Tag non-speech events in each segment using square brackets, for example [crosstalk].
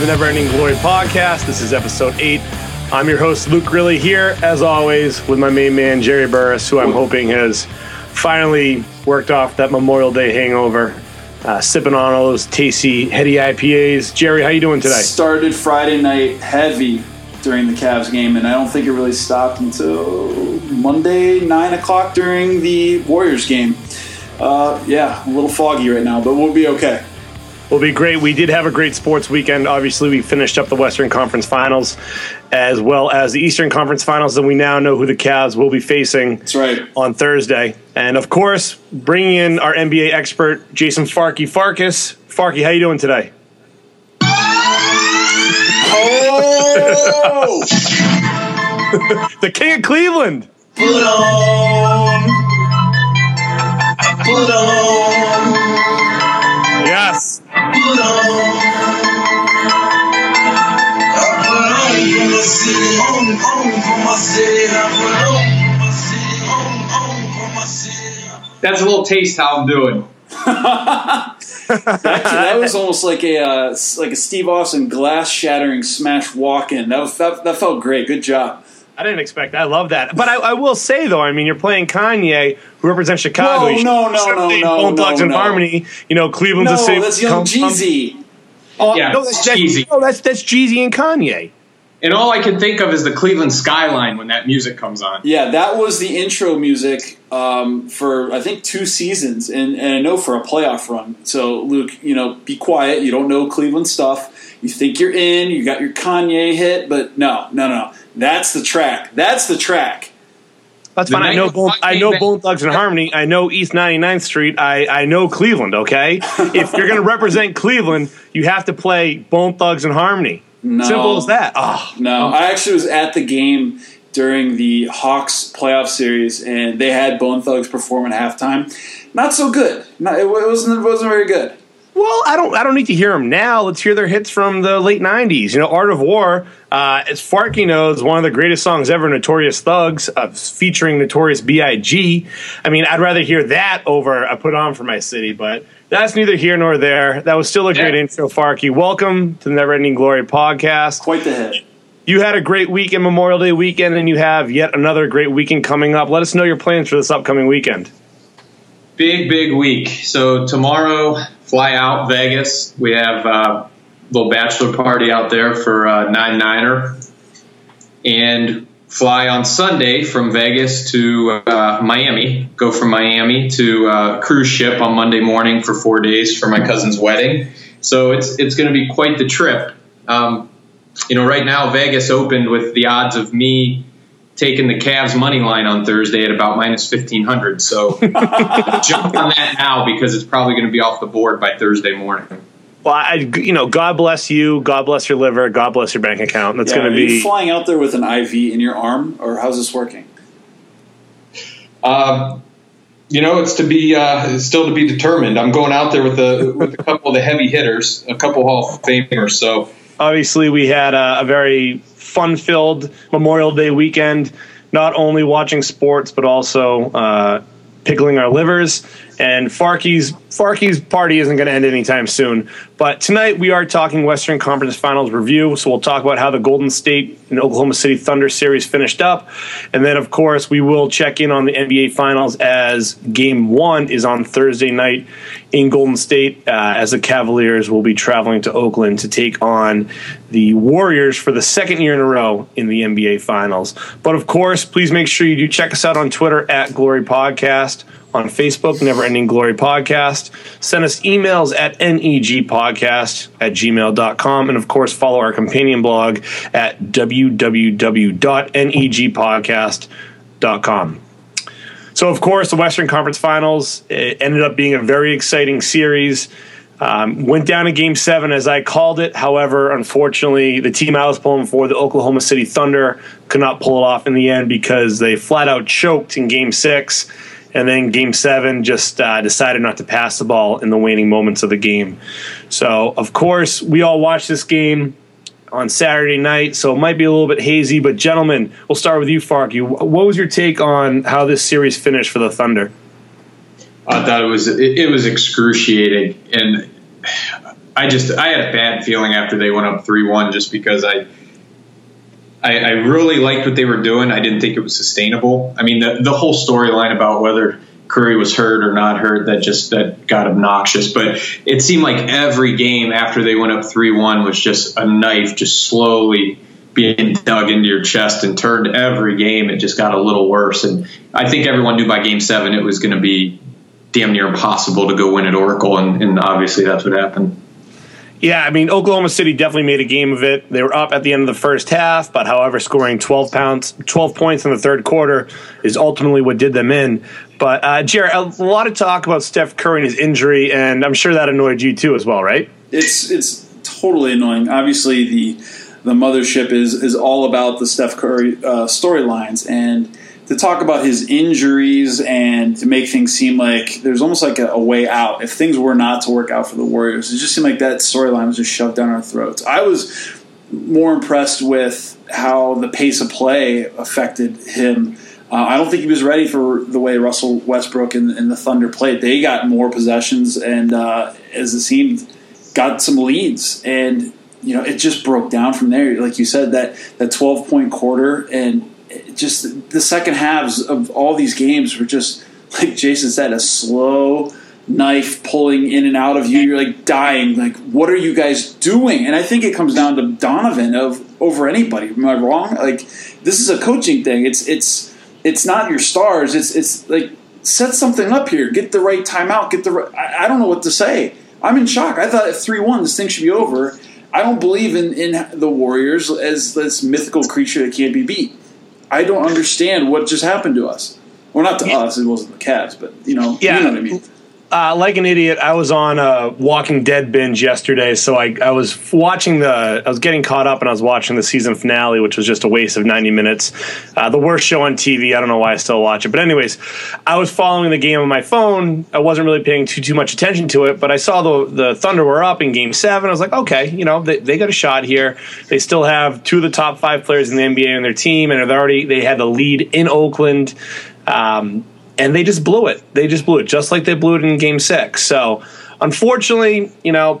the Never Ending Glory podcast. This is episode eight. I'm your host, Luke Grilly, here as always with my main man, Jerry Burris, who I'm hoping has finally worked off that Memorial Day hangover, uh, sipping on all those tasty, heady IPAs. Jerry, how you doing today? Started Friday night heavy during the Cavs game, and I don't think it really stopped until Monday, 9 o'clock during the Warriors game. Uh, yeah, a little foggy right now, but we'll be okay will be great. We did have a great sports weekend. Obviously, we finished up the Western Conference Finals as well as the Eastern Conference Finals, and we now know who the Cavs will be facing That's right. on Thursday. And of course, bringing in our NBA expert, Jason Farkey Farkas. Farkey, how you doing today? Oh! [laughs] the King of Cleveland. Put on. Put on. That's a little taste how I'm doing. [laughs] that, that was almost like a uh, like a Steve Austin glass shattering smash walk in. That, was, that that felt great. Good job. I didn't expect. That. I love that. But I, I, will say though, I mean, you're playing Kanye, who represents Chicago. No, no, no, no, no, Bone Thugs no, and no. Harmony. You know, Cleveland's no, the same. that's Young Jeezy. Oh, yeah, no, that's, that's, Jeezy. no, that's that's Jeezy and Kanye. And all I can think of is the Cleveland skyline when that music comes on. Yeah, that was the intro music um, for I think two seasons, and, and I know for a playoff run. So Luke, you know, be quiet. You don't know Cleveland stuff. You think you're in. You got your Kanye hit, but no, no, no. That's the track. That's the track. That's The fine. I know of Bone, I know Bone Thugs and Harmony. I know East 99th Street. I, I know Cleveland. Okay, [laughs] if you're going to represent Cleveland, you have to play Bone Thugs and Harmony. No. Simple as that. Oh, No, I actually was at the game during the Hawks playoff series, and they had Bone Thugs perform at halftime. Not so good. Not, it wasn't. It wasn't very good. Well, I don't. I don't need to hear them now. Let's hear their hits from the late '90s. You know, "Art of War," uh, as Farkey knows, one of the greatest songs ever, "Notorious Thugs," uh, featuring Notorious B.I.G. I mean, I'd rather hear that over "I Put On for My City," but that's neither here nor there. That was still a great Yeah. intro, Farkey. Welcome to the Never Ending Glory podcast. Quite the hit. You had a great weekend, Memorial Day weekend, and you have yet another great weekend coming up. Let us know your plans for this upcoming weekend. Big, big week. So tomorrow, fly out Vegas. We have a little bachelor party out there for uh, Nine Niner, and fly on Sunday from Vegas to uh, Miami. Go from Miami to uh, cruise ship on Monday morning for four days for my cousin's wedding. So it's it's going to be quite the trip. Um, you know, right now Vegas opened with the odds of me taking the Cavs money line on Thursday at about minus fifteen hundred. So [laughs] jump on that now because it's probably going to be off the board by Thursday morning. Well, I, you know, God bless you. God bless your liver. God bless your bank account. That's Yeah, going are to you be. flying out there with an IV in your arm, or how's this working? Um, you know, it's to be uh, it's still to be determined. I'm going out there with a with a couple of the heavy hitters, a couple Hall of Famers. So Obviously, we had a, a very fun-filled Memorial Day weekend. Not only watching sports, but also uh, pickling our livers. And Farkey's Farkey's party isn't going to end anytime soon. But tonight we are talking Western Conference Finals review. So we'll talk about how the Golden State and Oklahoma City Thunder series finished up, and then of course we will check in on the NBA Finals as Game One is on Thursday night in Golden State, uh, as the Cavaliers will be traveling to Oakland to take on the Warriors for the second year in a row in the NBA Finals. But of course, please make sure you do check us out on Twitter at Glory Podcast on Facebook, Never Ending Glory Podcast. Send us emails at negpodcast at gmail.com. And of course, follow our companion blog at www.negpodcast.com. So, of course, the Western Conference Finals ended up being a very exciting series. Um, went down to game seven as I called it. However, unfortunately, the team I was pulling for, the Oklahoma City Thunder, could not pull it off in the end because they flat out choked in game six. And then game seven just uh, decided not to pass the ball in the waning moments of the game. So, of course, we all watched this game on Saturday night, so it might be a little bit hazy. But, gentlemen, we'll start with you, Farky. What was your take on how this series finished for the Thunder? I thought it was it, it was excruciating, and I just I had a bad feeling after they went up three one, just because I, I. I really liked what they were doing. I didn't think it was sustainable. I mean, the, the whole storyline about whether Curry was hurt or not hurt that just that got obnoxious. But it seemed like every game after they went up three one was just a knife just slowly being dug into your chest and turned every game. It just got a little worse. And I think everyone knew by game seven it was going to be damn near impossible to go win at Oracle, and, and obviously that's what happened. Yeah, I mean, Oklahoma City definitely made a game of it. They were up at the end of the first half, but however, scoring 12 pounds, 12 points in the third quarter is ultimately what did them in. But uh, Jared, a lot of talk about Steph Curry and his injury, and I'm sure that annoyed you too, as well, right? It's it's totally annoying. Obviously, the the mothership is is all about the Steph Curry uh, storylines and to talk about his injuries and to make things seem like there's almost like a, a, way out if things were not to work out for the Warriors. It just seemed like that storyline was just shoved down our throats. I was more impressed with how the pace of play affected him. Uh, I don't think he was ready for the way Russell Westbrook and, and the Thunder played. They got more possessions and, uh, as it seemed, got some leads. And you know, it just broke down from there. Like you said, that that twelve point quarter and just the second halves of all these games were just like Jason said, a slow knife pulling in and out of you. You're like dying. Like, what are you guys doing? And I think it comes down to Donovan of over anybody. Am I wrong? Like, this is a coaching thing. It's it's it's not your stars. It's it's like set something up here. Get the right timeout. Get the. Right, I, I don't know what to say. I'm in shock. I thought at three one this thing should be over I don't believe in, in the Warriors as this mythical creature that can't be beat. I don't understand what just happened to us. Well, not to yeah. us. It wasn't the Cavs, but you know, yeah. you know what I mean uh, like an idiot, I was on a Walking Dead binge yesterday, so I, I was watching the, I was getting caught up, and I was watching the season finale, which was just a waste of ninety minutes. Uh, the worst show on TV. I don't know why I still watch it, but anyways, I was following the game on my phone. I wasn't really paying too too much attention to it, but I saw the the Thunder were up in Game Seven. I was like, okay, you know, they, they got a shot here. They still have two of the top five players in the NBA on their team, and they already they had the lead in Oakland. Um, and they just blew it. They just blew it, just like they blew it in Game Six. So, unfortunately, you know,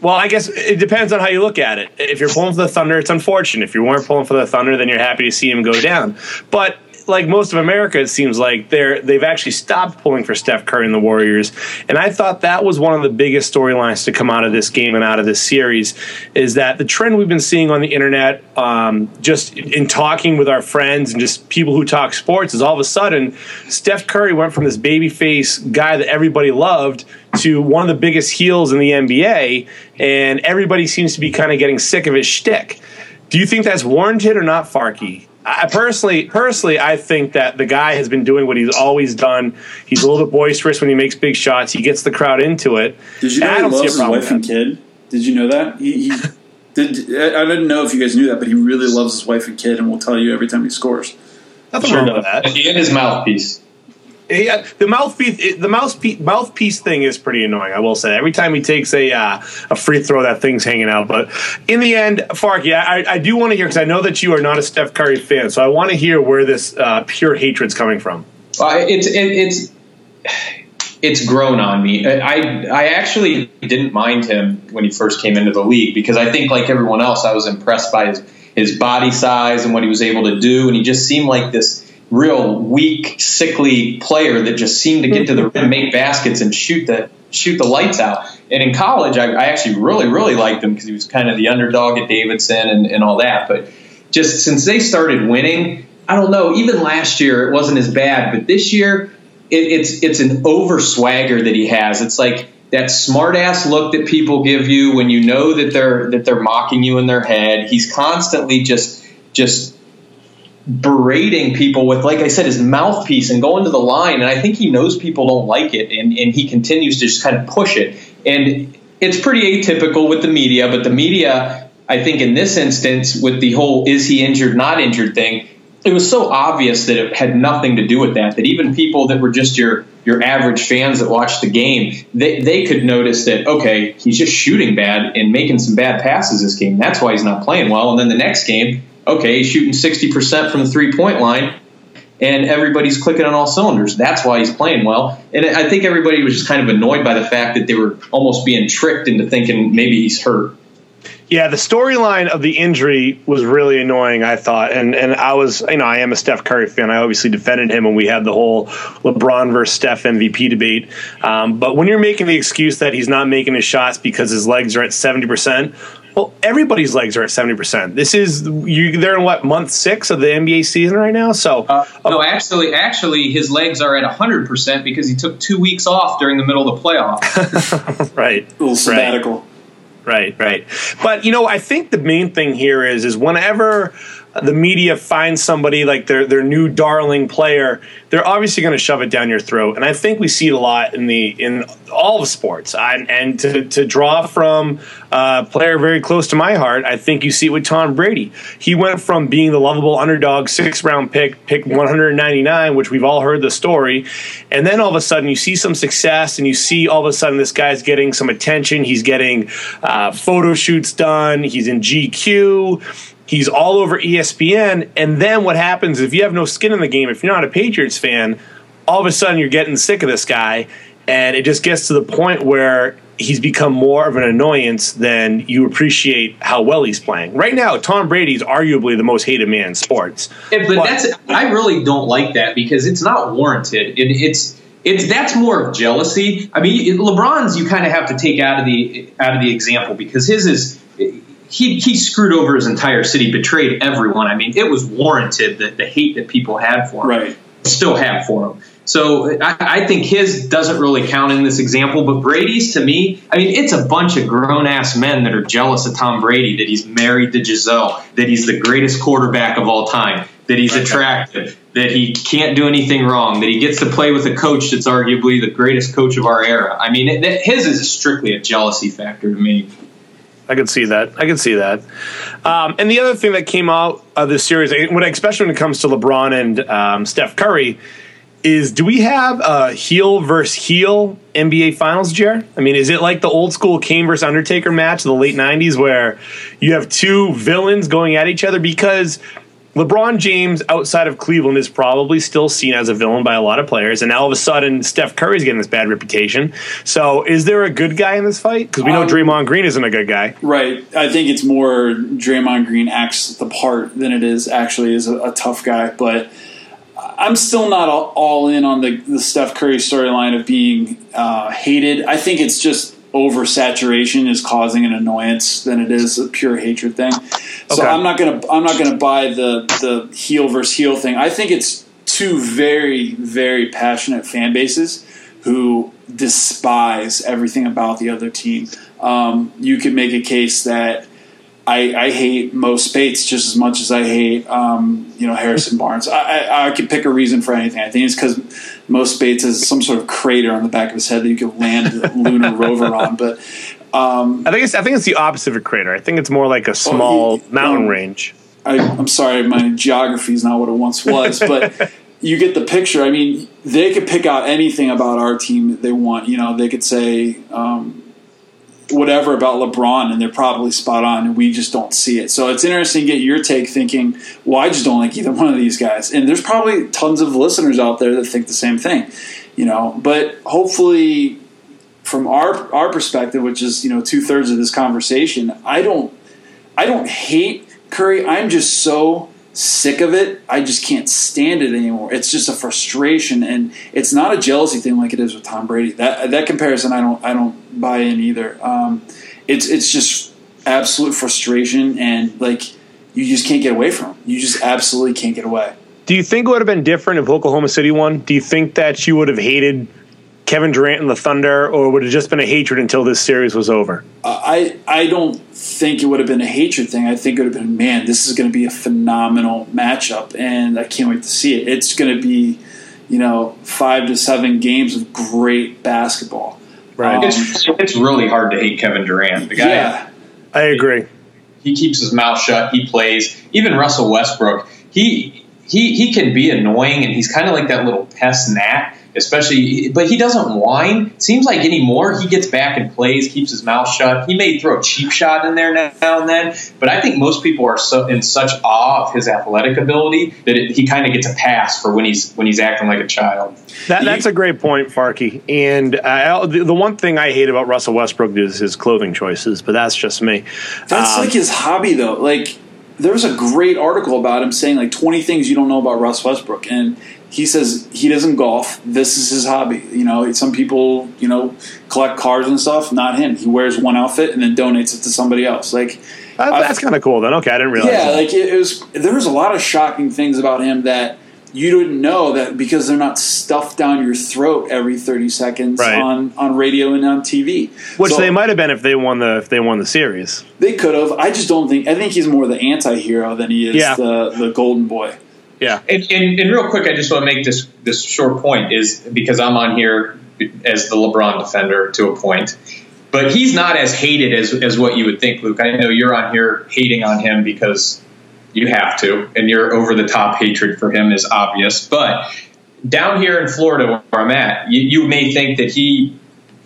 well, I guess it depends on how you look at it. If you're pulling for the Thunder, it's unfortunate. If you weren't pulling for the Thunder, then you're happy to see him go down. But like most of America, it seems like they're they've actually stopped pulling for Steph Curry and the Warriors. And I thought that was one of the biggest storylines to come out of this game and out of this series is that the trend we've been seeing on the internet, um, just in talking with our friends and just people who talk sports, is all of a sudden Steph Curry went from this babyface guy that everybody loved to one of the biggest heels in the NBA, and everybody seems to be kind of getting sick of his shtick. Do you think that's warranted or not, Farkey? I personally, personally, I think that the guy has been doing what he's always done. He's a little bit boisterous when he makes big shots. He gets the crowd into it. Did you know he loves his wife and kid? Did you know that? He, he [laughs] did. I didn't know if you guys knew that, but he really loves his wife and kid, and will tell you every time he scores. Nothing sure wrong with that. He and his mouthpiece. Yeah, the mouthpiece, the mouthpiece, mouthpiece thing is pretty annoying. I will say. Every time he takes a uh, a free throw, that thing's hanging out. But in the end, Farkey, I, I do want to hear because I know that you are not a Steph Curry fan, so I want to hear where this uh, pure hatred's coming from. Uh, it's it, it's it's grown on me. I I actually didn't mind him when he first came into the league because I think like everyone else, I was impressed by his his body size and what he was able to do, and he just seemed like this real weak, sickly player that just seemed to get to the rim, make baskets, and shoot the shoot the lights out. And in college, I, I actually really, really liked him because he was kind of the underdog at Davidson and, and all that. But just since they started winning, I don't know. Even last year, it wasn't as bad, but this year, it, it's it's an over swagger that he has. It's like that smart ass look that people give you when you know that they're that they're mocking you in their head. He's constantly just just berating people with, like I said, his mouthpiece and going to the line. And I think he knows people don't like it, and, and he continues to just kind of push it. And it's pretty atypical with the media, but the media, I think in this instance, with the whole is he injured, not injured thing, it was so obvious that it had nothing to do with that. That even people that were just your your average fans that watched the game, they, they could notice that okay, he's just shooting bad and making some bad passes this game. That's why he's not playing well. And then the next game, okay, he's shooting 60% from the three point line. and everybody's clicking on all cylinders. That's why he's playing well. And I think everybody was just kind of annoyed by the fact that they were almost being tricked into thinking maybe he's hurt. Yeah, the storyline of the injury was really annoying. I thought, and and I was, you know, I am a Steph Curry fan. I obviously defended him when we had the whole LeBron versus Steph MVP debate. Um, but when you're making the excuse that he's not making his shots because his legs are at seventy percent, well, everybody's legs are at seventy percent. This is you. They're in what month six of the NBA season right now. So uh, no, actually, actually, his legs are at hundred percent because he took two weeks off during the middle of the playoffs. [laughs] [laughs] right, a little sabbatical. Right. Right, right. But you know, I think the main thing here is is whenever the media finds somebody like their their new darling player, they're obviously going to shove it down your throat. And I think we see it a lot in the in all of sports. And, and to, to draw from a player very close to my heart, I think you see it with Tom Brady. He went from being the lovable underdog, six round pick, pick 199, which we've all heard the story, and then all of a sudden you see some success, and you see all of a sudden this guy's getting some attention. He's getting uh, photo shoots done. He's in GQ He's all over ESPN. And then what happens if you have no skin in the game, if you're not a Patriots fan, all of a sudden you're getting sick of this guy. And it just gets to the point where he's become more of an annoyance than you appreciate how well he's playing. Right now, Tom Brady's arguably the most hated man in sports. Yeah, but, but that's I really don't like that because it's not warranted. It, it's it's that's more of jealousy. I mean, LeBron's you kind of have to take out of the out of the example because his is he he screwed over his entire city, betrayed everyone. I mean, it was warranted that the hate that people had for him, right. still have for him. So I, I, think his doesn't really count in this example, but Brady's to me, I mean, it's a bunch of grown ass men that are jealous of Tom Brady that he's married to Gisele, that he's the greatest quarterback of all time, that he's attractive, that he can't do anything wrong, that he gets to play with a coach that's arguably the greatest coach of our era. I mean, it, his is strictly a jealousy factor to me. I can see that. I can see that. Um, and the other thing that came out of this series, when especially when it comes to LeBron and um, Steph Curry, is do we have a heel versus heel NBA Finals, Jer? I mean, is it like the old school Kane versus Undertaker match of the late '90s, where you have two villains going at each other? Because LeBron James outside of Cleveland is probably still seen as a villain by a lot of players, and now all of a sudden Steph Curry's getting this bad reputation. So, is there a good guy in this fight? Because we know um, Draymond Green isn't a good guy, right? I think it's more Draymond Green acts the part than it is actually is a, a tough guy. But I'm still not all, all in on the, the Steph Curry storyline of being uh, hated. I think it's just oversaturation is causing an annoyance than it is a pure hatred thing. So okay. I'm not gonna I'm not gonna buy the the heel versus heel thing. I think it's two very very passionate fan bases who despise everything about the other team. Um, you could make a case that I, I, hate Mo Speights just as much as I hate, um, you know, Harrison Barnes. I, I, I, could pick a reason for anything. I think it's because Mo Speights has some sort of crater on the back of his head that you could land a lunar [laughs] rover on. But um, I think it's I think it's the opposite of a crater. I think it's more like a small he, mountain um, range. I, I'm sorry, my geography is not what it once was, but. [laughs] you get the picture. I mean, they could pick out anything about our team that they want. You know, they could say, um, whatever about LeBron, and they're probably spot on, and we just don't see it. So it's interesting to get your take thinking, well, I just don't like either [laughs] one of these guys. And there's probably tons of listeners out there that think the same thing, you know. But hopefully, from our our perspective, which is you know two thirds of this conversation, I don't I don't hate Curry. I'm just so sick of it. I just can't stand it anymore. It's just a frustration, and it's not a jealousy thing like it is with Tom Brady. That that comparison, I don't I don't buy in either. Um, it's it's just absolute frustration, and like you just can't get away from. You just absolutely can't get away. Do you think it would have been different if Oklahoma City won? Do you think that you would have hated Kevin Durant and the Thunder, or would it have just been a hatred until this series was over? I I don't think it would have been a hatred thing. I think it would have been, man, this is going to be a phenomenal matchup, and I can't wait to see it. It's going to be, you know, five to seven games of great basketball. Right. Um, it's, it's really hard to hate Kevin Durant. The guy. Yeah. I agree. He keeps his mouth shut. He plays. Even Russell Westbrook. He he he can be annoying, and he's kind of like that little pest gnat especially. But he doesn't whine. Seems like anymore he gets back and plays, keeps his mouth shut. He may throw a cheap shot in there now and then, but I think most people are so in such awe of his athletic ability that it, he kind of gets a pass for when he's when he's acting like a child. That, that's a great point, Farkey. And uh, the, the one thing I hate about Russell Westbrook is his clothing choices, but that's just me. That's Um, like his hobby, though. Like there was a great article about him saying like 20 things you don't know about Russ Westbrook, and he says he doesn't golf. This is his hobby. You know, some people you know collect cars and stuff. Not him. He wears one outfit and then donates it to somebody else. Like That- that's kind of cool then. Okay, I didn't realize. yeah, that. like it, it was. There was a lot of shocking things about him that you didn't know that because they're not stuffed down your throat every 30 seconds Right. on on radio and on TV. Which So- they might have been if they won the if they won the series. They could have. I just don't think. I think he's more the anti-hero than he is Yeah. the the golden boy. Yeah. And, and, and real quick, I just want to make this this short point is because I'm on here as the LeBron defender to a point, but he's not as hated as as what you would think, Luke. I know you're on here hating on him because you have to, and your over the top hatred for him is obvious. But down here in Florida, where I'm at, you, you may think that he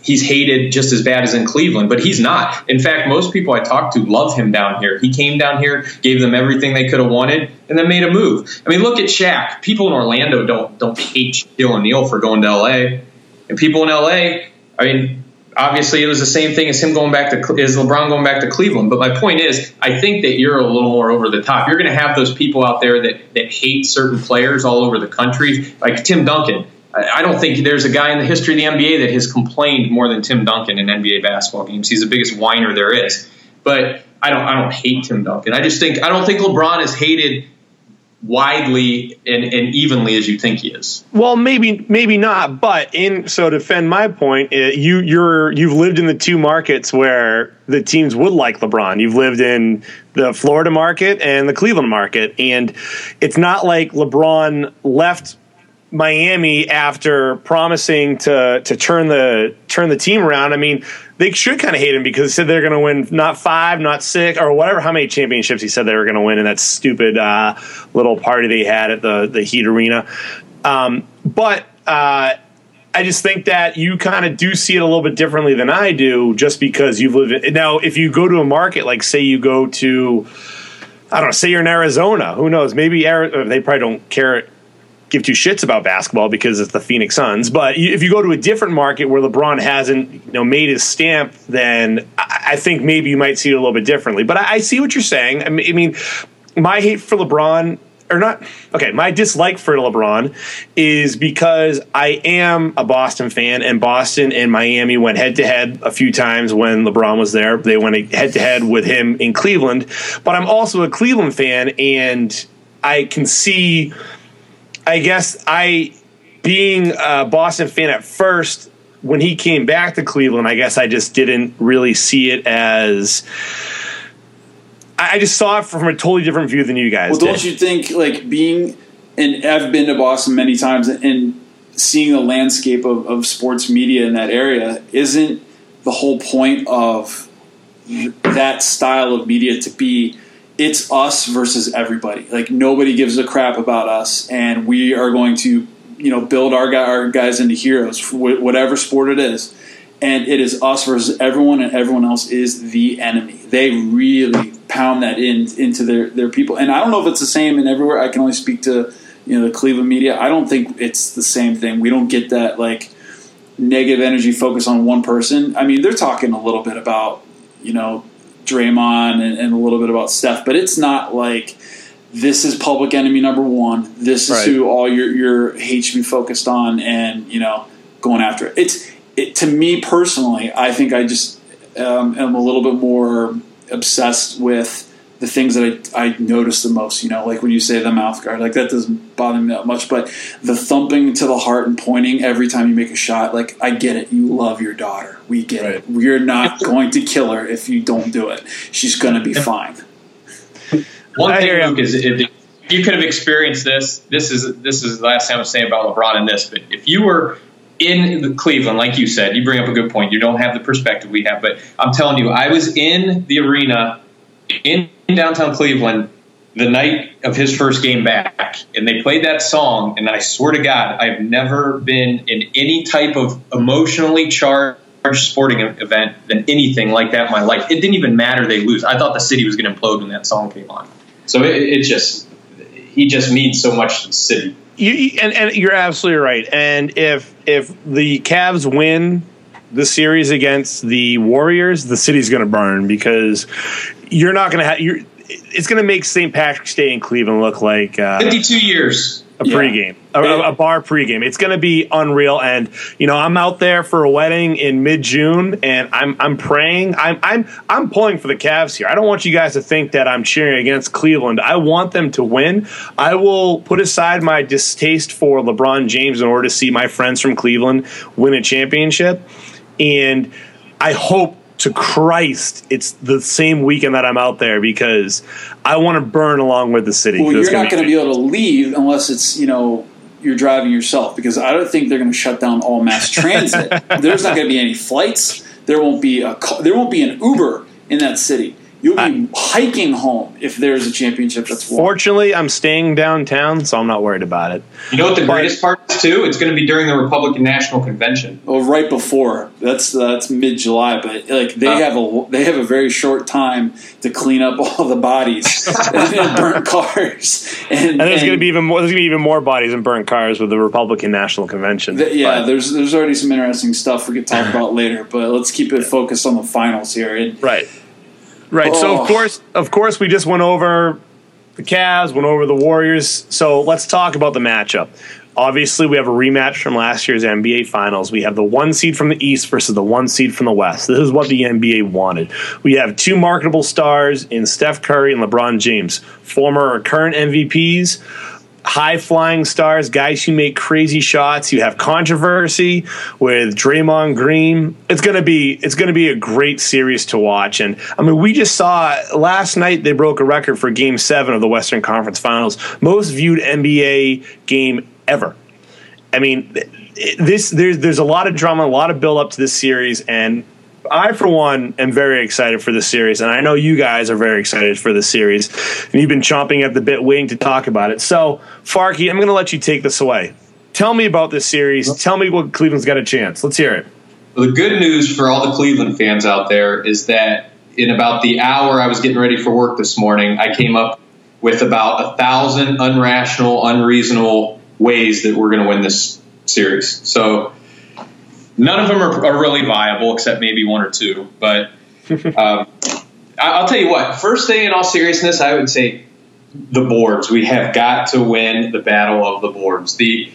he's hated just as bad as in Cleveland, but he's not. In fact, most people I talk to love him down here. He came down here, gave them everything they could have wanted, and then made a move. I mean, look at Shaq. People in Orlando don't don't hate Shaquille O'Neal for going to LA, and people in LA. I mean, obviously, it was the same thing as him going back to as LeBron going back to Cleveland. But my point is, I think that you're a little more over the top. You're going to have those people out there that that hate certain players all over the country, like Tim Duncan. I don't think there's a guy in the history of the NBA that has complained more than Tim Duncan in NBA basketball games. He's the biggest whiner there is. But I don't I don't hate Tim Duncan. I just think I don't think LeBron is hated widely and, and evenly as you think he is. Well, maybe maybe not, but in so to defend my point, uh, you you're you've lived in the two markets where the teams would like LeBron. You've lived in the Florida market and the Cleveland market, and it's not like LeBron left Miami after promising to to turn the turn the team around. I mean, they should kind of hate him because they said they're going to win not five, not six, or whatever how many championships he said they were going to win in that stupid uh, little party they had at the the Heat Arena. Um, but uh, I just think that you kind of do see it a little bit differently than I do, just because you've lived it. Now, if you go to a market, like say you go to, I don't know, say you're in Arizona, who knows? Maybe Ari- they probably don't care give two shits about basketball because it's the Phoenix Suns. But if you go to a different market where LeBron hasn't, you know, made his stamp, then I think maybe you might see it a little bit differently. But I see what you're saying. I mean, my hate for LeBron. Or not okay. My dislike for LeBron is because I am a Boston fan, and Boston and Miami went head to head a few times when LeBron was there. They went head to head with him in Cleveland, but I'm also a Cleveland fan, and I can see I guess I, being a Boston fan at first, when he came back to Cleveland, I guess I just didn't really see it as. I just saw it from a totally different view than you guys Well, did. don't you think like being and I've been to Boston many times and seeing the landscape of, of sports media in that area isn't the whole point of that style of media to be it's us versus everybody. Like nobody gives a crap about us, and we are going to you know build our guy, our guys into heroes whatever sport it is. And it is us versus everyone, and everyone else is the enemy. They really pound that in into their their people. And I don't know if it's the same in everywhere. I can only speak to you know the Cleveland media. I don't think it's the same thing. We don't get that like negative energy focus on one person. I mean, they're talking a little bit about you know Draymond and, and a little bit about Steph, but it's not like this is public enemy number one. This is Right. who all your your hate should be focused on, and you know going after it. It's it, to me personally. I think I just um, am a little bit more obsessed with the things that I, I notice the most. You know, like when you say the mouth guard, like that doesn't bother me that much. But the thumping to the heart and pointing every time you make a shot, like I get it. You love your daughter. We get it. We're not [laughs] going to kill her if you don't do it. She's going to be fine. One I thing. Luke, is if you could have experienced this. This is this is the last time I'm saying about LeBron and this. But if you were in the Cleveland, like you said, you bring up a good point. You don't have the perspective we have, but I'm telling you, I was in the arena in downtown Cleveland the night of his first game back, and they played that song, and I swear to God, I've never been in any type of emotionally charged sporting event than anything like that in my life. It didn't even matter they lose. I thought the city was going to implode when that song came on. So it, it just he just means so much to the city. You, and, and you're absolutely right. And if if the Cavs win the series against the Warriors, the city's going to burn because you're not going to have you're. It's going to make St. Patrick's Day in Cleveland look like uh, 52 years. a pregame, a, a bar pregame. It's going to be unreal. And you know, I'm out there for a wedding in mid June, and I'm I'm praying. I'm I'm I'm pulling for the Cavs here. I don't want you guys to think that I'm cheering against Cleveland. I want them to win. I will put aside my distaste for LeBron James in order to see my friends from Cleveland win a championship, and I hope. To Christ, it's the same weekend that I'm out there because I want to burn along with the city. Well, you're not going to be able to leave unless it's you know you're driving yourself because I don't think they're going to shut down all mass [laughs] transit. There's not going to be any flights. There won't be a there won't be an Uber in that city. You'll be hiking home if there's a championship that's won. Fortunately, I'm staying downtown, so I'm not worried about it. You know what the greatest part is too? It's going to be during the Republican National Convention. Well, right before that's that's mid July, but like they Uh. have a they have a very short time to clean up [laughs] all the bodies [laughs] and, and burnt cars. And, And there's going to be even more. There's going to be even more bodies and burnt cars with the Republican National Convention. th- yeah, But- there's there's already some interesting stuff we could talk about later, but let's keep it focused on the finals here. And right, right. So Oh. of course, of course, we just went over the Cavs, went over the Warriors. So let's talk about the matchup. Obviously, we have a rematch from last year's NBA Finals. We have the one seed from the East versus the one seed from the West. This is what the NBA wanted. We have two marketable stars in Steph Curry and LeBron James, former or current MVPs. High flying stars, guys who make crazy shots. You have controversy with Draymond Green. It's gonna be it's gonna be a great series to watch. And I mean, we just saw last night they broke a record for Game Seven of the Western Conference Finals, most viewed NBA game ever. I mean, this there's there's a lot of drama, a lot of build up to this series, and I, for one, am very excited for this series, and I know you guys are very excited for this series, and you've been chomping at the bit, waiting to talk about it. So, Farkey, I'm going to let you take this away. Tell me about this series. Tell me what Cleveland's got a chance. Let's hear it. Well, the good news for all the Cleveland fans out there is that in about the hour I was getting ready for work this morning, I came up with about a thousand unrational, unreasonable ways that we're going to win this series. So none of them are, are really viable, except maybe one or two. But [laughs] um, I- I'll tell you what. First thing, in all seriousness, I would say the boards. We have got to win the battle of the boards. The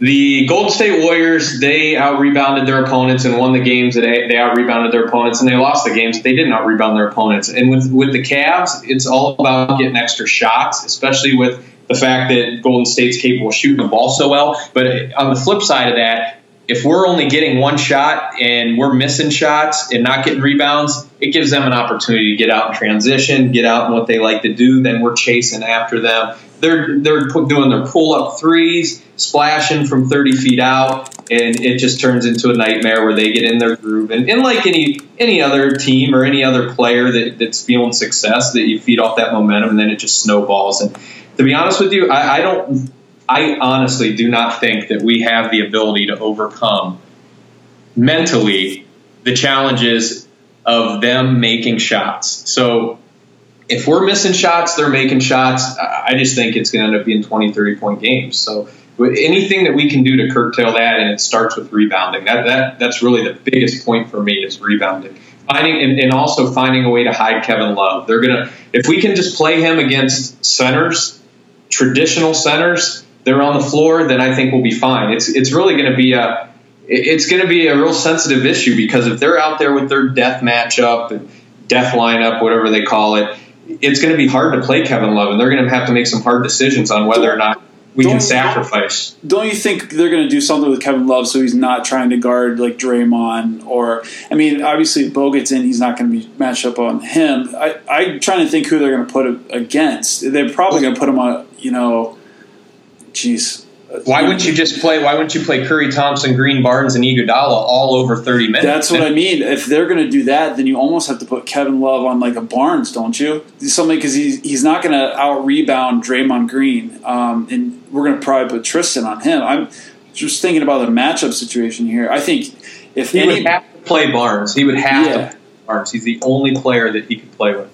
the Golden State Warriors, they out rebounded their opponents and won the games that they, they out rebounded their opponents, and they lost the games that they did not rebound their opponents. And with with the Cavs, it's all about getting extra shots, especially with the fact that Golden State's capable of shooting the ball so well. But on the flip side of that, if we're only getting one shot and we're missing shots and not getting rebounds, it gives them an opportunity to get out in transition, get out in what they like to do. Then we're chasing after them. They're they're doing their pull up threes, splashing from 30 feet out, and it just turns into a nightmare where they get in their groove. And, and like any any other team or any other player that, that's feeling success, that you feed off that momentum, and then it just snowballs. And to be honest with you, I, I don't. I honestly do not think that we have the ability to overcome mentally the challenges of them making shots. So if we're missing shots, they're making shots. I just think it's going to end up being 20, 30 point games. So anything that we can do to curtail that, and it starts with rebounding. That, that that's really the biggest point for me is rebounding. Finding and, and also finding a way to hide Kevin Love. They're gonna if we can just play him against centers, traditional centers, they're on the floor, then I think we'll be fine. It's it's really going to be a it's going to be a real sensitive issue because if they're out there with their death matchup and death lineup, whatever they call it, it's going to be hard to play Kevin Love, and they're going to have to make some hard decisions on whether or not we Don't- can sacrifice. Don't you think they're going to do something with Kevin Love so he's not trying to guard like Draymond or I mean obviously if Bo gets in he's not going to be matched up on him. I I'm trying to think who they're going to put against. They're probably going to put him on you know, jeez. Why wouldn't you just play? Why wouldn't you play Curry, Thompson, Green, Barnes, and Iguodala all over thirty minutes? That's what I mean. If they're going to do that, then you almost have to put Kevin Love on like a Barnes, don't you? Something because he's he's not going to out rebound Draymond Green, um, and we're going to probably put Tristan on him. I'm just thinking about the matchup situation here. I think if he any, would have to play Barnes. He would have Yeah. to play Barnes. He's the only player that he could play with.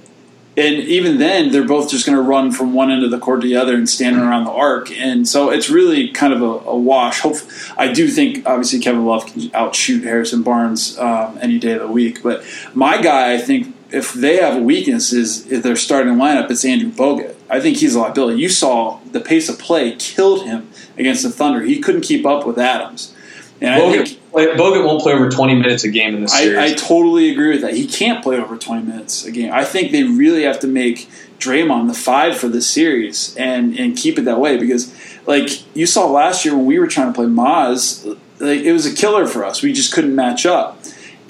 And even then they're both just going to run from one end of the court to the other and stand around the arc. And so it's really kind of a, a wash. Hope, i do think obviously kevin love can outshoot harrison barnes um, any day of the week. But my guy i think if they have a weakness is if their starting lineup it's andrew bogut. I think he's a liability. You saw the pace of play killed him against the thunder. He couldn't keep up with adams. And I think Bogut, play- Bogut won't play over twenty minutes a game in this series. I, I totally agree with that. He can't play over 20 minutes a game. I think they really have to make Draymond the five for this series and, and keep it that way because, like, you saw last year when we were trying to play Moz, like, it was a killer for us. We just couldn't match up.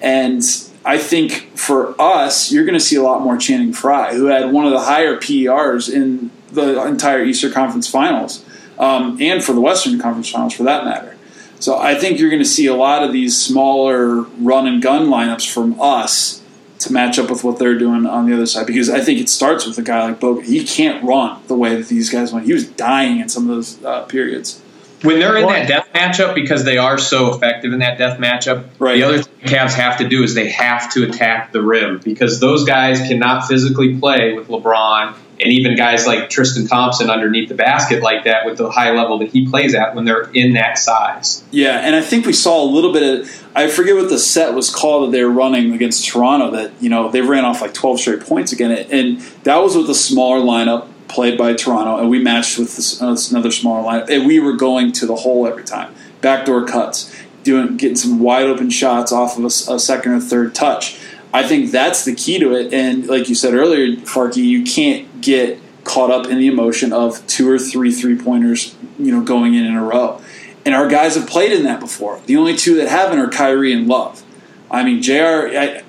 And I think for us, you're going to see a lot more Channing Frye, who had one of the higher PERs in the entire Eastern Conference Finals um, and for the Western Conference Finals for that matter. So I think you're going to see a lot of these smaller run and gun lineups from us to match up with what they're doing on the other side because I think it starts with a guy like Bogut. He can't run the way that these guys went. He was dying in some of those uh, periods. when they're in that death matchup because they are so effective in that death matchup. Right. The other thing the Cavs have to do is they have to attack the rim because those guys cannot physically play with LeBron and even guys like Tristan Thompson underneath the basket like that with the high level that he plays at when they're in that size. Yeah, and I think we saw a little bit of. I forget what the set was called that they were running against Toronto. That you know they ran off like twelve straight points again, and that was with a smaller lineup played by Toronto, and we matched with this, uh, another smaller lineup, and we were going to the hole every time, backdoor cuts, doing getting some wide open shots off of a second or third touch. I think that's the key to it, and like you said earlier, Farkey, you can't get caught up in the emotion of two or three three pointers, you know, going in in a row. And our guys have played in that before. The only two that haven't are Kyrie and Love. I mean, J.R. I,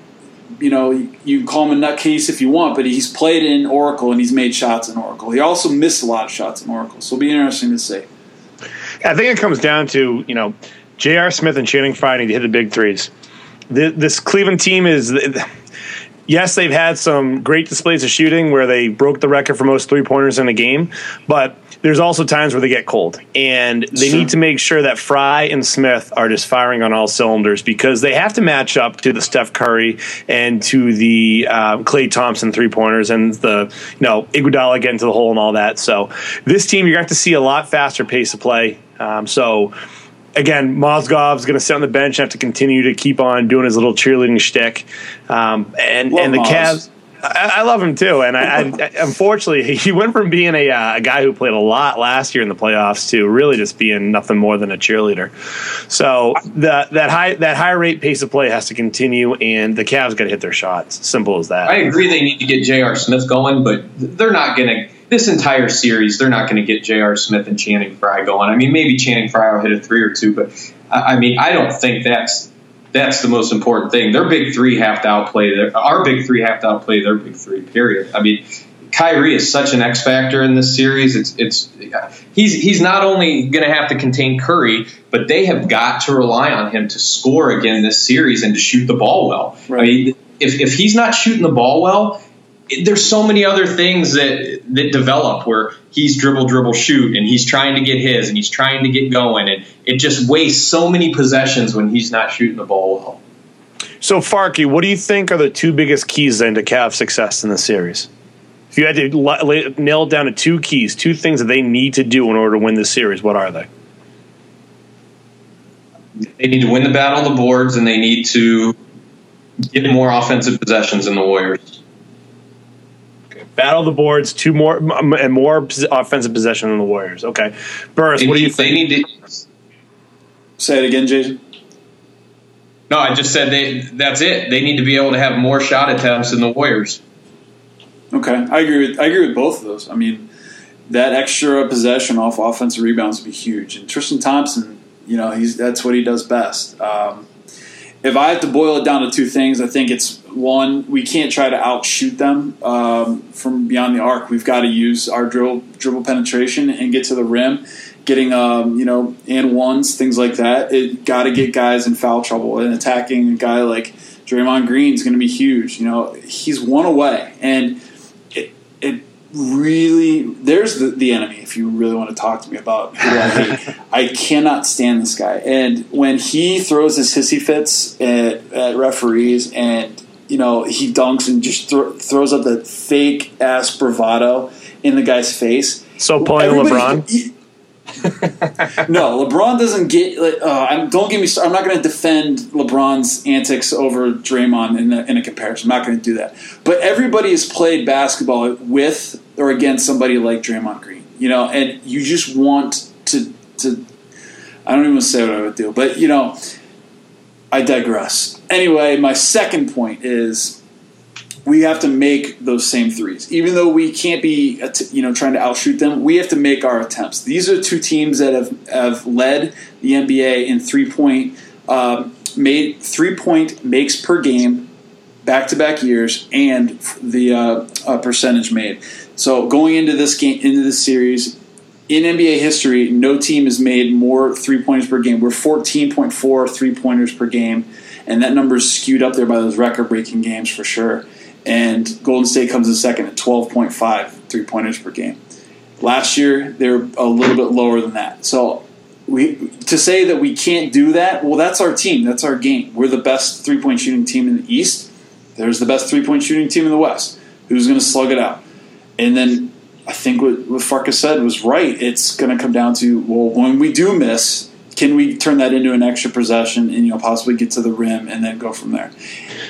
you know, you can call him a nutcase if you want, but he's played in Oracle and he's made shots in Oracle. He also missed a lot of shots in Oracle, so it'll be interesting to see. I think it comes down to you know, J.R. Smith and Channing Frye need to hit the big threes. This Cleveland team is. Yes, they've had some great displays of shooting where they broke the record for most three pointers in a game, but there's also times where they get cold, and they Sure. need to make sure that Frye and Smith are just firing on all cylinders because they have to match up to the Steph Curry and to the uh, Klay Thompson three pointers and the you know Iguodala getting to the hole and all that. So this team, you're going to have to see a lot faster pace of play. Um, so again, Mozgov's going to sit on the bench and have to continue to keep on doing his little cheerleading shtick. Um, and Love and the Moz. Cavs. I, I love him too, and I, I [laughs] unfortunately he went from being a, uh, a guy who played a lot last year in the playoffs to really just being nothing more than a cheerleader. So that that high that high rate pace of play has to continue, and the Cavs got to hit their shots. Simple as that. I agree they need to get J.R. Smith going, but they're not going to. This entire series, they're not going to get J.R. Smith and Channing Frye going. I mean, maybe Channing Frye will hit a three or two, but I I mean, I don't think that's that's the most important thing. Their big three have to outplay their, our big three have to outplay their big three. Period. I mean, Kyrie is such an X factor in this series. It's it's he's he's not only going to have to contain Curry, but they have got to rely on him to score again this series and to shoot the ball well. I mean, if if he's not shooting the ball well, it- there's so many other things that that develop where he's dribble dribble shoot and he's trying to get his and he's trying to get going and it just wastes so many possessions when he's not shooting the ball well. So Farkey, what do you think are the two biggest keys then to Cavs success in the series? If you had to li- li- nail it down to two keys, two things that they need to do in order to win this series, what are they? They need to win the battle of the boards and they need to get more offensive possessions than the Warriors. Battle the boards, two more and more offensive possession than the Warriors. Okay, Burris, They what do you need, they think? need to Say it again, Jason. No, I just said they that's it. They need to be able to have more shot attempts than the Warriors. Okay, I agree with I agree with both of those. I mean, that extra possession off offensive rebounds would be huge. And Tristan Thompson, you know, he's that's what he does best. Um, if I have to boil it down to two things, I think it's one: we can't try to outshoot them um, from beyond the arc. We've got to use our dribble dribble penetration and get to the rim. getting um, you know and ones, things like that. It got to get guys in foul trouble and attacking a guy like Draymond Green is going to be huge. You know, he's one away, and it it really there's the, the enemy. If you really want to talk to me about who I hate, [laughs] I cannot stand this guy. And when he throws his hissy fits at, at referees and you know, he dunks and just thro- throws up that fake ass bravado in the guy's face. So pulling LeBron. [laughs] no, LeBron doesn't get. like, Uh, I'm, don't get me started. I'm not going to defend LeBron's antics over Draymond in, the, in a comparison. I'm not going to do that. But everybody has played basketball with or against somebody like Draymond Green. You know, and you just want to to. I don't even say what I would do, but you know, I digress. Anyway, my second point is we have to make those same threes. Even though we can't be, you know, trying to outshoot them, we have to make our attempts. These are two teams that have, have led the NBA in three point um, made three point makes per game, back to back years, and the uh, uh, percentage made. So going into this game, into this series, in NBA history, no team has made more three pointers per game. We're 14.4 three pointers per game, and that number is skewed up there by those record breaking games for sure. And Golden State comes in second at 12.5 three pointers per game. Last year, they were a little bit lower than that. So we to say that we can't do that, well, that's our team. That's our game. We're the best three point shooting team in the East. There's the best three point shooting team in the West. Who's going to slug it out? And then I think what, what Farkas said was right. It's going to come down to well, when we do miss, can we turn that into an extra possession and you know possibly get to the rim and then go from there?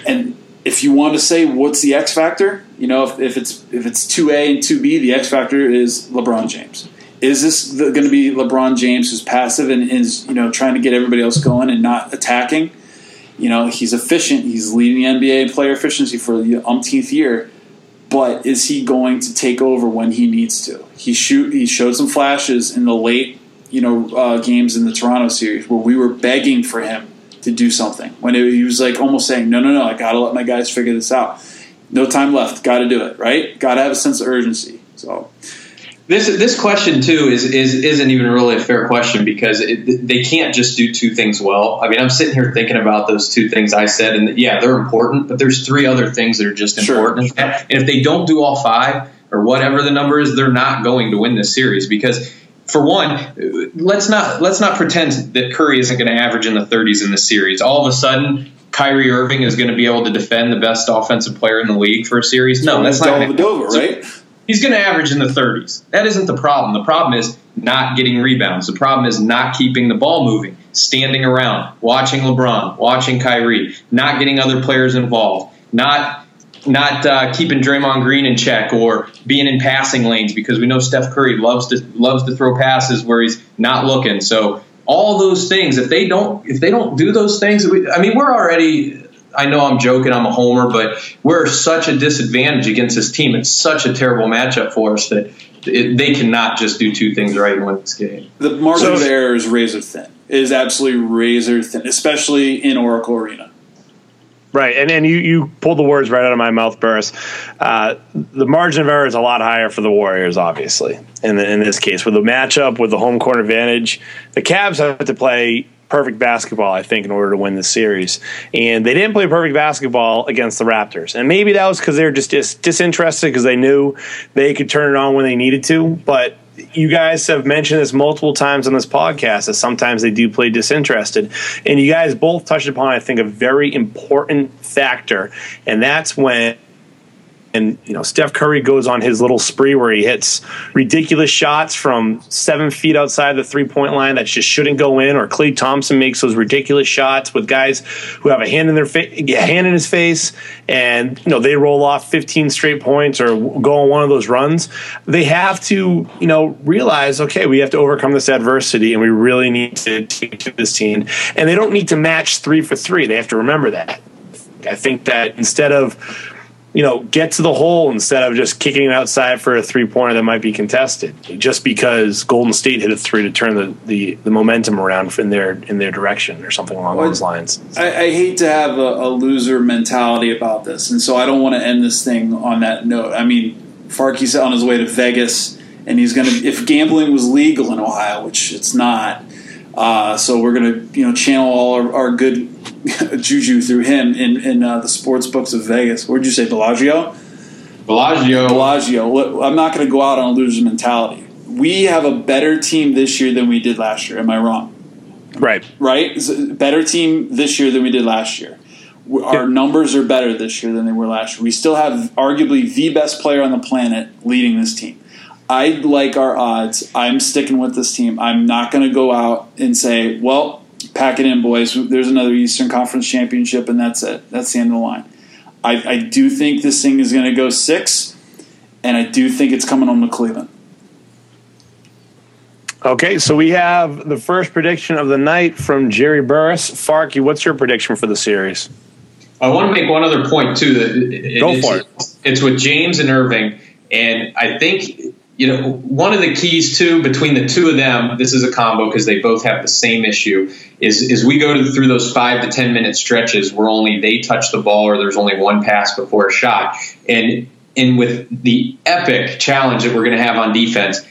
And if you want to say what's the X factor, you know, if, if it's if it's two A and two B, the X factor is LeBron James. Is this going to be LeBron James who's passive and is you know trying to get everybody else going and not attacking? You know, he's efficient. He's leading the NBA in player efficiency for the umpteenth year but is he going to take over when he needs to? He shoot. He showed some flashes in the late, you know, uh, games in the Toronto series where we were begging for him to do something. When it, he was like almost saying, "No, no, no, I got to let my guys figure this out. No time left. Got to do it. Right? Got to have a sense of urgency." So This this question too is is isn't even really a fair question because it, they can't just do two things well. I mean, I'm sitting here thinking about those two things I said, and yeah, they're important, but there's three other things that are just Sure. important. And if they don't do all five or whatever the number is, they're not going to win this series because. For one, let's not let's not pretend that Curry isn't going to average in the 30s in the series. All of a sudden, Kyrie Irving is going to be able to defend the best offensive player in the league for a series. No, that's not gonna- Dellavedova, right? He's going to average in the 30s. That isn't the problem. The problem is not getting rebounds. The problem is not keeping the ball moving, standing around, watching LeBron, watching Kyrie, not getting other players involved, not not uh, keeping Draymond Green in check or being in passing lanes because we know Steph Curry loves to loves to throw passes where he's not looking. So all those things, if they don't if they don't do those things, we, I mean, we're already I know I'm joking, I'm a homer, but we're such a disadvantage against this team. It's such a terrible matchup for us that it, they cannot just do two things right and win this game. The margin So- of error is razor thin. It is absolutely razor thin, especially in Oracle Arena. Right, and and you you pulled the words right out of my mouth, Burris. Uh, the margin of error is a lot higher for the Warriors, obviously. In the, in this case, with the matchup, with the home court advantage, the Cavs have to play perfect basketball, I think, in order to win this series. And they didn't play perfect basketball against the Raptors, and maybe that was because they were just dis- disinterested because they knew they could turn it on when they needed to, but you guys have mentioned this multiple times on this podcast that sometimes they do play disinterested. And you guys both touched upon, I think, a very important factor, and that's when. And you know, Steph Curry goes on his little spree where he hits ridiculous shots from seven feet outside the three point line that just shouldn't go in. Or Klay Thompson makes those ridiculous shots with guys who have a hand in their fa- hand in his face, and you know they roll off 15 straight points or go on one of those runs. They have to you know realize, okay, we have to overcome this adversity, and we really need to take to this team. And they don't need to match three for three. They have to remember that. I think that instead of you know, get to the hole instead of just kicking it outside for a three pointer that might be contested. Just because Golden State hit a three to turn the, the, the momentum around in their in their direction or something along Well, those lines. I, I hate to have a, a loser mentality about this, and so I don't want to end this thing on that note. I mean, Farkey's on his way to Vegas, and he's going to if gambling was legal in Ohio, which it's not. Uh, so we're going to you know channel all our, our good [laughs] juju through him in in uh, the sports books of Vegas. Where'd you say, Bellagio? Bellagio. Bellagio. I'm not going to go out on a loser mentality. We have a better team this year than we did last year. Am I wrong? Right. right? Better team this year than we did last year. We- Our numbers are better this year than they were last year. We still have arguably the best player on the planet leading this team. I like our odds. I'm sticking with this team. I'm not going to go out and say, well, pack it in, boys. There's another Eastern Conference championship, and that's it. That's the end of the line. I, I do think this thing is going to go six, and I do think it's coming home to Cleveland. Okay, so we have the first prediction of the night from Jerry Burris. Farky, what's your prediction for the series? I want to make one other point too. That it- Go it's, for it. It's with James and Irving, and I think you know one of the keys too between the two of them. This is a combo because they both have the same issue. Is is we go to, through those five to ten minute stretches where only they touch the ball or there's only one pass before a shot, and and with the epic challenge that we're going to have on defense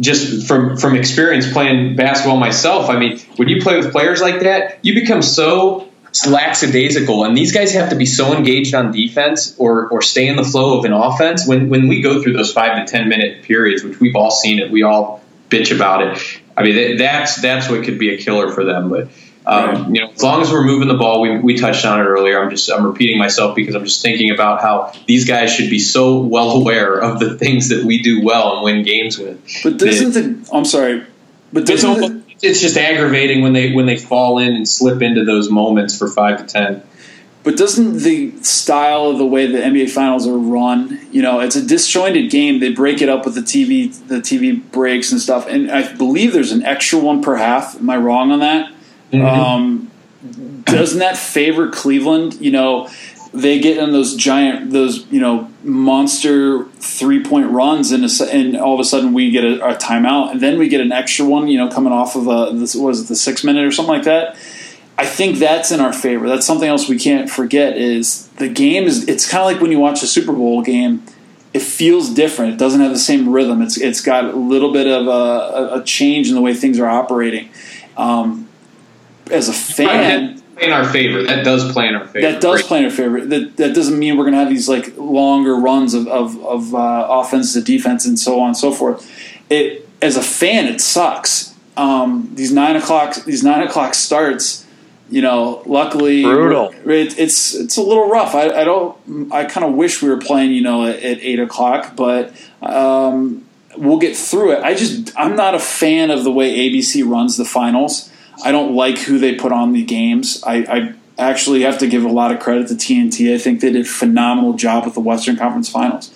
just from from experience playing basketball myself, I mean, when you play with players like that, you become so lackadaisical, and these guys have to be so engaged on defense or or stay in the flow of an offense. When when we go through those five to ten minute periods, which we've all seen it, we all bitch about it. I mean, that's that's what could be a killer for them, but. Um, you know, as long as we're moving the ball, we, we touched on it earlier. I'm just I'm repeating myself because I'm just thinking about how these guys should be so well aware of the things that we do well and win games with. But doesn't the I'm sorry, but doesn't almost, it's just aggravating when they when they fall in and slip into those moments for five to ten. But doesn't the style of the way the NBA finals are run, you know, it's a disjointed game. They break it up with the TV, the TV breaks and stuff. And I believe there's an extra one per half. Am I wrong on that? Um, doesn't that favor Cleveland? You know, they get in those giant, those you know, monster three point runs, and, a, and all of a sudden we get a, a timeout, and then we get an extra one. You know, coming off of a this was it the six minute or something like that. I think that's in our favor. That's something else we can't forget is the game is it's kind of like when you watch a Super Bowl game. It feels different. It doesn't have the same rhythm. It's it's got a little bit of a, a- change in the way things are operating. Um, as a fan, play in our favor. That does play in our favor. that does Great. play in our favor. That that doesn't mean we're going to have these like longer runs of of, of uh, offense to defense and so on and so forth. It as a fan, it sucks. Um, these nine o'clock these nine o'clock starts. You know, luckily, Brutal. It, it's it's a little rough. I, I don't. I kind of wish we were playing. You know, at, at eight o'clock, but um, we'll get through it. I just I'm not a fan of the way ABC runs the finals. I don't like who they put on the games. I, I actually have to give a lot of credit to TNT. I think they did a phenomenal job with the Western Conference Finals.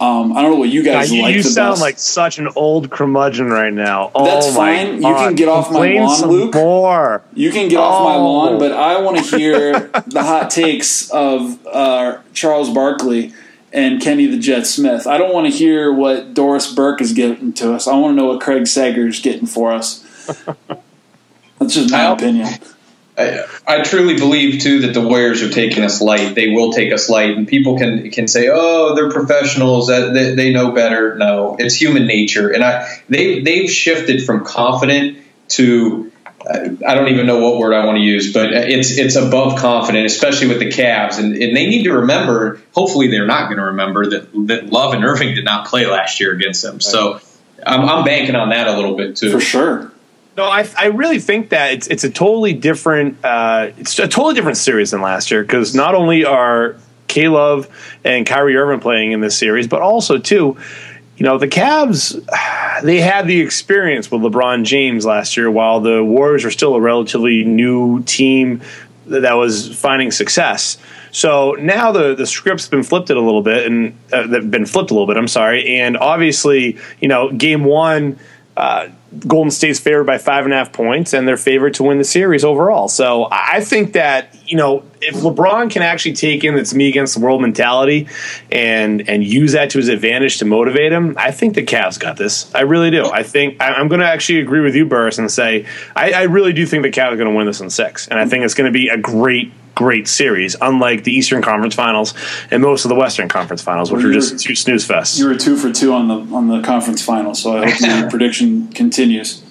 Um, I don't know what you God, guys you like you sound best. like such an old curmudgeon right now. Oh That's fine. You can get off my lawn, Luke. More. You can get off my Oh. lawn, but I want to hear the hot takes of uh, Charles Barkley and Kenny the Jet Smith. I don't want to hear what Doris Burke is getting to us. I want to know what Craig Sager is getting for us. [laughs] That's just my opinion. I, I truly believe too that the Warriors are taking us light. They will take us light, and people can can say, "Oh, they're professionals. That they, they know better." No, it's human nature, and I they they've shifted from confident to I don't even know what word I want to use, but it's it's above confident, especially with the Cavs, and, and they need to remember. Hopefully, they're not going to remember that that Love and Irving did not play last year against them. So. I'm, I'm banking on that a little bit too. For sure. No, I, I really think that it's it's a totally different uh, it's a totally different series than last year because not only are K Love and Kyrie Irving playing in this series, but also too, you know, the Cavs [sighs] they had the experience with LeBron James last year, while the Warriors are still a relatively new team that was finding success. So now the the script's been flipped a little bit, and uh, they've been flipped a little bit. I'm sorry, and obviously, you know, game one. Uh, Golden State's favored by five and a half points, and they're favored to win the series overall. So I think that you know if LeBron can actually take in this me against the world mentality and and use that to his advantage to motivate him, I think the Cavs got this. I really do. I think I- I'm going to actually agree with you, Burris, and say I, I really do think the Cavs are going to win this in six, and I think it's going to be a great great series, unlike the Eastern Conference Finals and most of the Western Conference Finals, which Well, were you just were- two snooze fests. You were two for two on the on the conference final, so I hope your [laughs] prediction continues.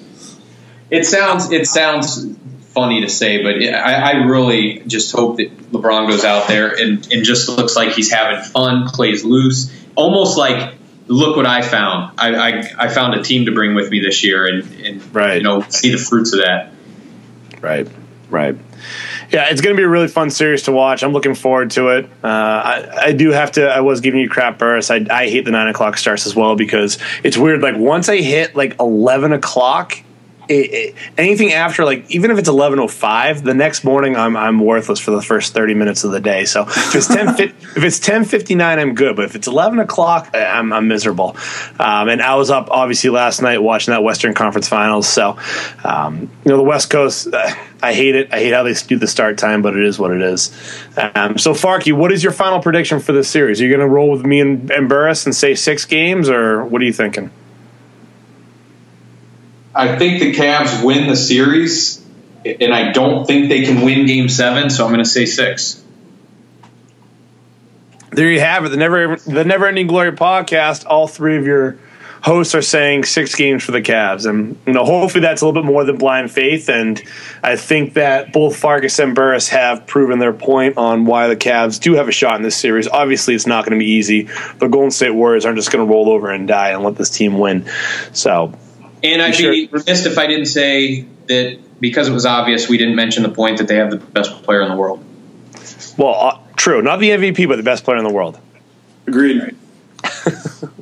It sounds it sounds funny to say, but it, I, I really just hope that LeBron goes out there and, and just looks like he's having fun, plays loose, almost like look what I found. I, I, I found a team to bring with me this year, and, and Right. you know see the fruits of that. Right, right. Yeah, it's going to be a really fun series to watch. I'm looking forward to it. Uh, I, I do have to. I was giving you crap, Burris. I, I hate the nine o'clock starts as well because it's weird. Like once I hit like eleven o'clock, it, it, anything after like even if it's eleven oh five, the next morning I'm I'm worthless for the first thirty minutes of the day. So if it's ten [laughs] if it's ten fifty nine, I'm good. But if it's eleven o'clock, I- I'm I'm miserable. Um, and I was up obviously last night watching that Western Conference Finals. So um, you know the West Coast. Uh, [sighs] I hate it. I hate how they do the start time, but it is what it is. Um, so Farky, what is your final prediction for this series? Are you going to roll with me and, and Burris and say six games, or what are you thinking? I think the Cavs win the series, and I don't think they can win Game Seven, so I'm going to say six. There you have it. The never the never ending glory podcast. All three of your hosts are saying six games for the Cavs, and you know hopefully that's a little bit more than blind faith. And I think that both Farkas and Burris have proven their point on why the Cavs do have a shot in this series. Obviously, it's not going to be easy. The Golden State Warriors aren't just going to roll over and die and let this team win. So And I'd Sure. be remiss if I didn't say that because it was obvious we didn't mention the point that they have the best player in the world. Well, uh, true. Not the MVP, but the best player in the world. Agreed.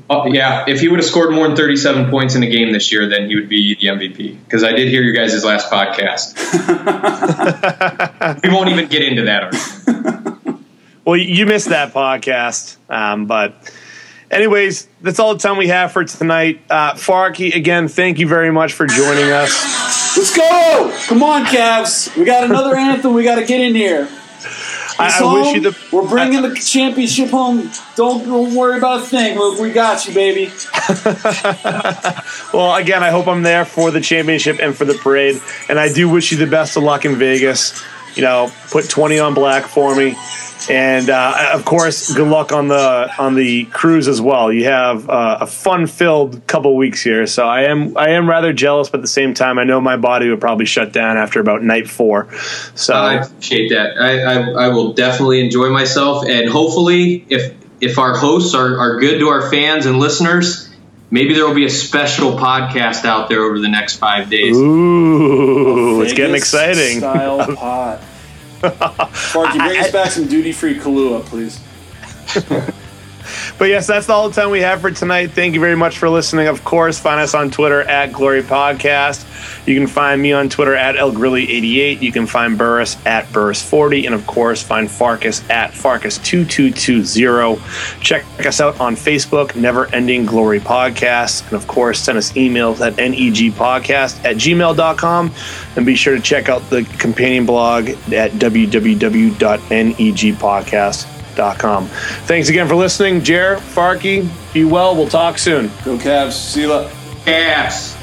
Oh, [laughs] yeah, if he would have scored more than 37 points in a game this year, then he would be the MVP. Because I did hear your guys' last podcast. [laughs] we won't even get into that. Argument. Well, you missed that podcast, um, but anyways, that's all the time we have for tonight. Uh, Farky, again, thank you very much for joining us. Let's go! Come on, Cavs. We got another [laughs] anthem. We got to get in here. I, I wish you the. We're bringing the championship home. Don't, don't worry about a thing, Luke. We got you, baby. [laughs] Well, again, I hope I'm there for the championship and for the parade, and I do wish you the best of luck in Vegas. You know, put twenty on black for me, and uh, of course, good luck on the on the cruise as well. You have uh, a fun-filled couple weeks here, so I am I am rather jealous, but at the same time, I know my body would probably shut down after about night four. So I appreciate that. I, I, I will definitely enjoy myself, and hopefully, if if our hosts are, are good to our fans and listeners, maybe there will be a special podcast out there over the next five days. Ooh, it's getting exciting. Style [laughs] pot. [laughs] Farky, bring us back some duty free Kahlua, please. [laughs] But yes, that's all the time we have for tonight. Thank you very much for listening. Of course, find us on Twitter at Glory Podcast. You can find me on Twitter at ElGrilly88. You can find Burris at Burris40. And of course, find Farkas at Farkas2220. Check us out on Facebook, Never Ending Glory Podcast. And of course, send us emails at negpodcast at gmail.com. And be sure to check out the companion blog at www.negpodcast.com. Thanks again for listening. Jer, Farky, be well. We'll talk soon. Go Cavs. See you later. Cavs.